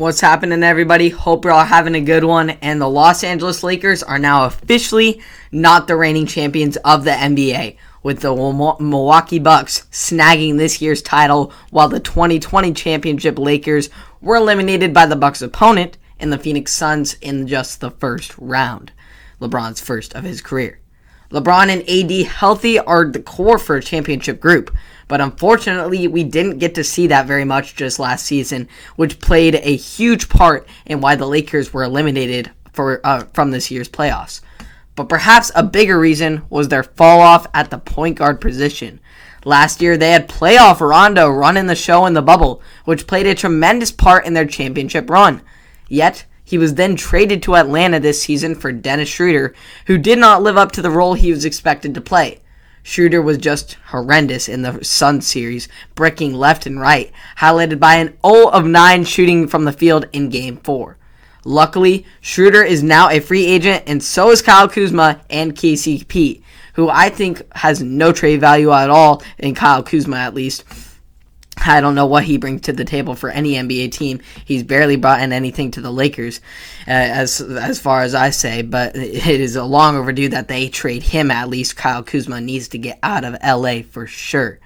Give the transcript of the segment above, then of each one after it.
What's happening, everybody? Hope you're all having a good one. And the Los Angeles Lakers are now officially not the reigning champions of the NBA, with the Milwaukee Bucks snagging this year's title, while the 2020 championship Lakers were eliminated by the Bucks' opponent in the Phoenix Suns in just the first round. LeBron's first of his career. LeBron and AD healthy are the core for a championship group, but unfortunately, we didn't get to see that very much just last season, which played a huge part in why the Lakers were eliminated for uh, from this year's playoffs. But perhaps a bigger reason was their fall off at the point guard position. Last year, they had playoff Rondo running the show in the bubble, which played a tremendous part in their championship run. Yet, he was then traded to Atlanta this season for Dennis Schroeder, who did not live up to the role he was expected to play. Schroeder was just horrendous in the Sun series, breaking left and right, highlighted by an 0 of 9 shooting from the field in Game 4. Luckily, Schroeder is now a free agent, and so is Kyle Kuzma and KCP, who I think has no trade value at all, in Kyle Kuzma at least. I don't know what he brings to the table for any NBA team. He's barely brought in anything to the Lakers, uh, as as far as I say. But it is a long overdue that they trade him. At least Kyle Kuzma needs to get out of LA for sure.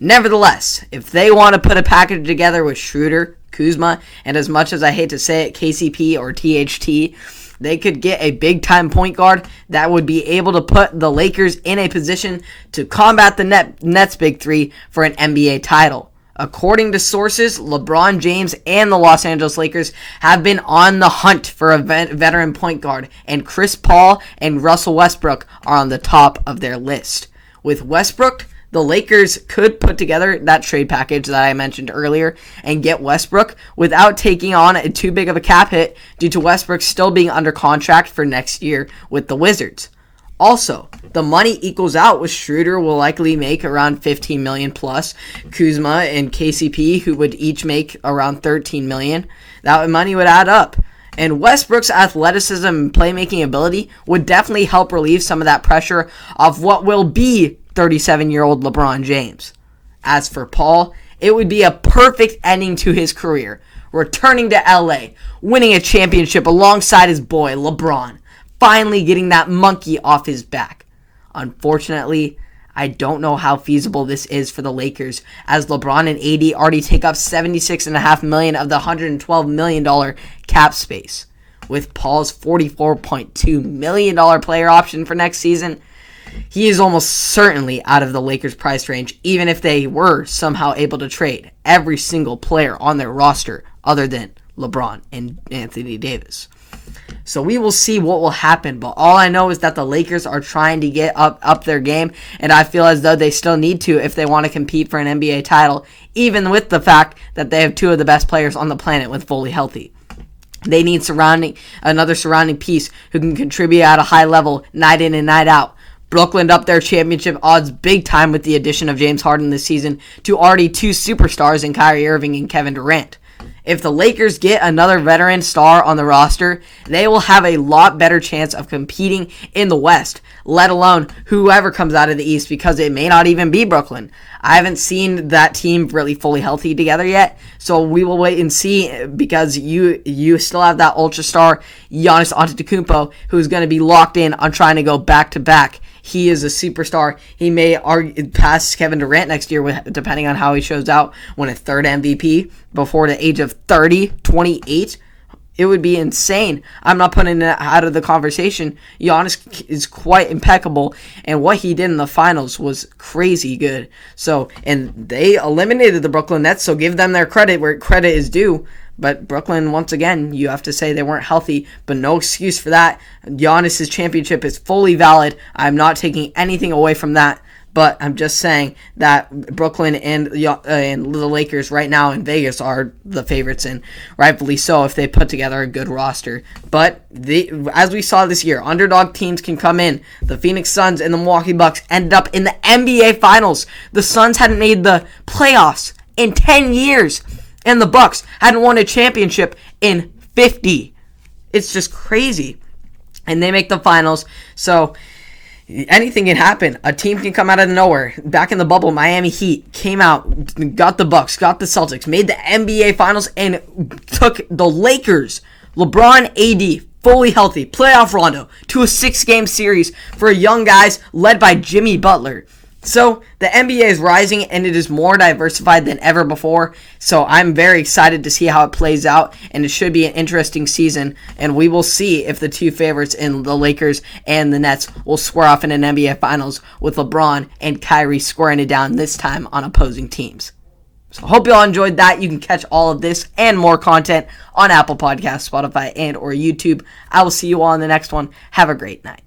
Nevertheless, if they want to put a package together with Schroeder, Kuzma, and as much as I hate to say it, KCP or THT, they could get a big time point guard that would be able to put the Lakers in a position to combat the Net, Nets' big three for an NBA title. According to sources, LeBron James and the Los Angeles Lakers have been on the hunt for a vet- veteran point guard, and Chris Paul and Russell Westbrook are on the top of their list. With Westbrook, the Lakers could put together that trade package that I mentioned earlier and get Westbrook without taking on a too big of a cap hit due to Westbrook still being under contract for next year with the Wizards. Also, the money equals out with Schroeder will likely make around 15 million plus. Kuzma and KCP who would each make around 13 million. That money would add up. And Westbrook's athleticism and playmaking ability would definitely help relieve some of that pressure of what will be 37 year old LeBron James. As for Paul, it would be a perfect ending to his career, returning to LA, winning a championship alongside his boy LeBron finally getting that monkey off his back. Unfortunately, I don't know how feasible this is for the Lakers as LeBron and AD already take up 76.5 million of the 112 million dollar cap space. With Paul's 44.2 million dollar player option for next season, he is almost certainly out of the Lakers price range even if they were somehow able to trade every single player on their roster other than LeBron and Anthony Davis. So we will see what will happen. But all I know is that the Lakers are trying to get up up their game, and I feel as though they still need to if they want to compete for an NBA title, even with the fact that they have two of the best players on the planet with fully healthy. They need surrounding another surrounding piece who can contribute at a high level night in and night out. Brooklyn up their championship odds big time with the addition of James Harden this season to already two superstars in Kyrie Irving and Kevin Durant. If the Lakers get another veteran star on the roster, they will have a lot better chance of competing in the West, let alone whoever comes out of the East, because it may not even be Brooklyn. I haven't seen that team really fully healthy together yet, so we will wait and see because you you still have that ultra star Giannis Antetokounmpo who's going to be locked in on trying to go back to back he is a superstar. He may argue, pass Kevin Durant next year, with, depending on how he shows out, win a third MVP before the age of 30, 28. It would be insane. I'm not putting it out of the conversation. Giannis is quite impeccable, and what he did in the finals was crazy good. So, and they eliminated the Brooklyn Nets, so give them their credit where credit is due. But Brooklyn, once again, you have to say they weren't healthy, but no excuse for that. Giannis' championship is fully valid. I'm not taking anything away from that, but I'm just saying that Brooklyn and uh, and the Lakers right now in Vegas are the favorites, and rightfully so if they put together a good roster. But the, as we saw this year, underdog teams can come in. The Phoenix Suns and the Milwaukee Bucks ended up in the NBA Finals. The Suns hadn't made the playoffs in 10 years and the Bucks hadn't won a championship in 50. It's just crazy. And they make the finals. So anything can happen. A team can come out of nowhere. Back in the bubble, Miami Heat came out, got the Bucks, got the Celtics, made the NBA Finals, and took the Lakers, LeBron, AD, fully healthy, playoff Rondo, to a six-game series for young guys led by Jimmy Butler. So the NBA is rising and it is more diversified than ever before. So I'm very excited to see how it plays out, and it should be an interesting season. And we will see if the two favorites in the Lakers and the Nets will square off in an NBA Finals with LeBron and Kyrie scoring it down this time on opposing teams. So hope you all enjoyed that. You can catch all of this and more content on Apple Podcasts, Spotify, and or YouTube. I will see you all in the next one. Have a great night.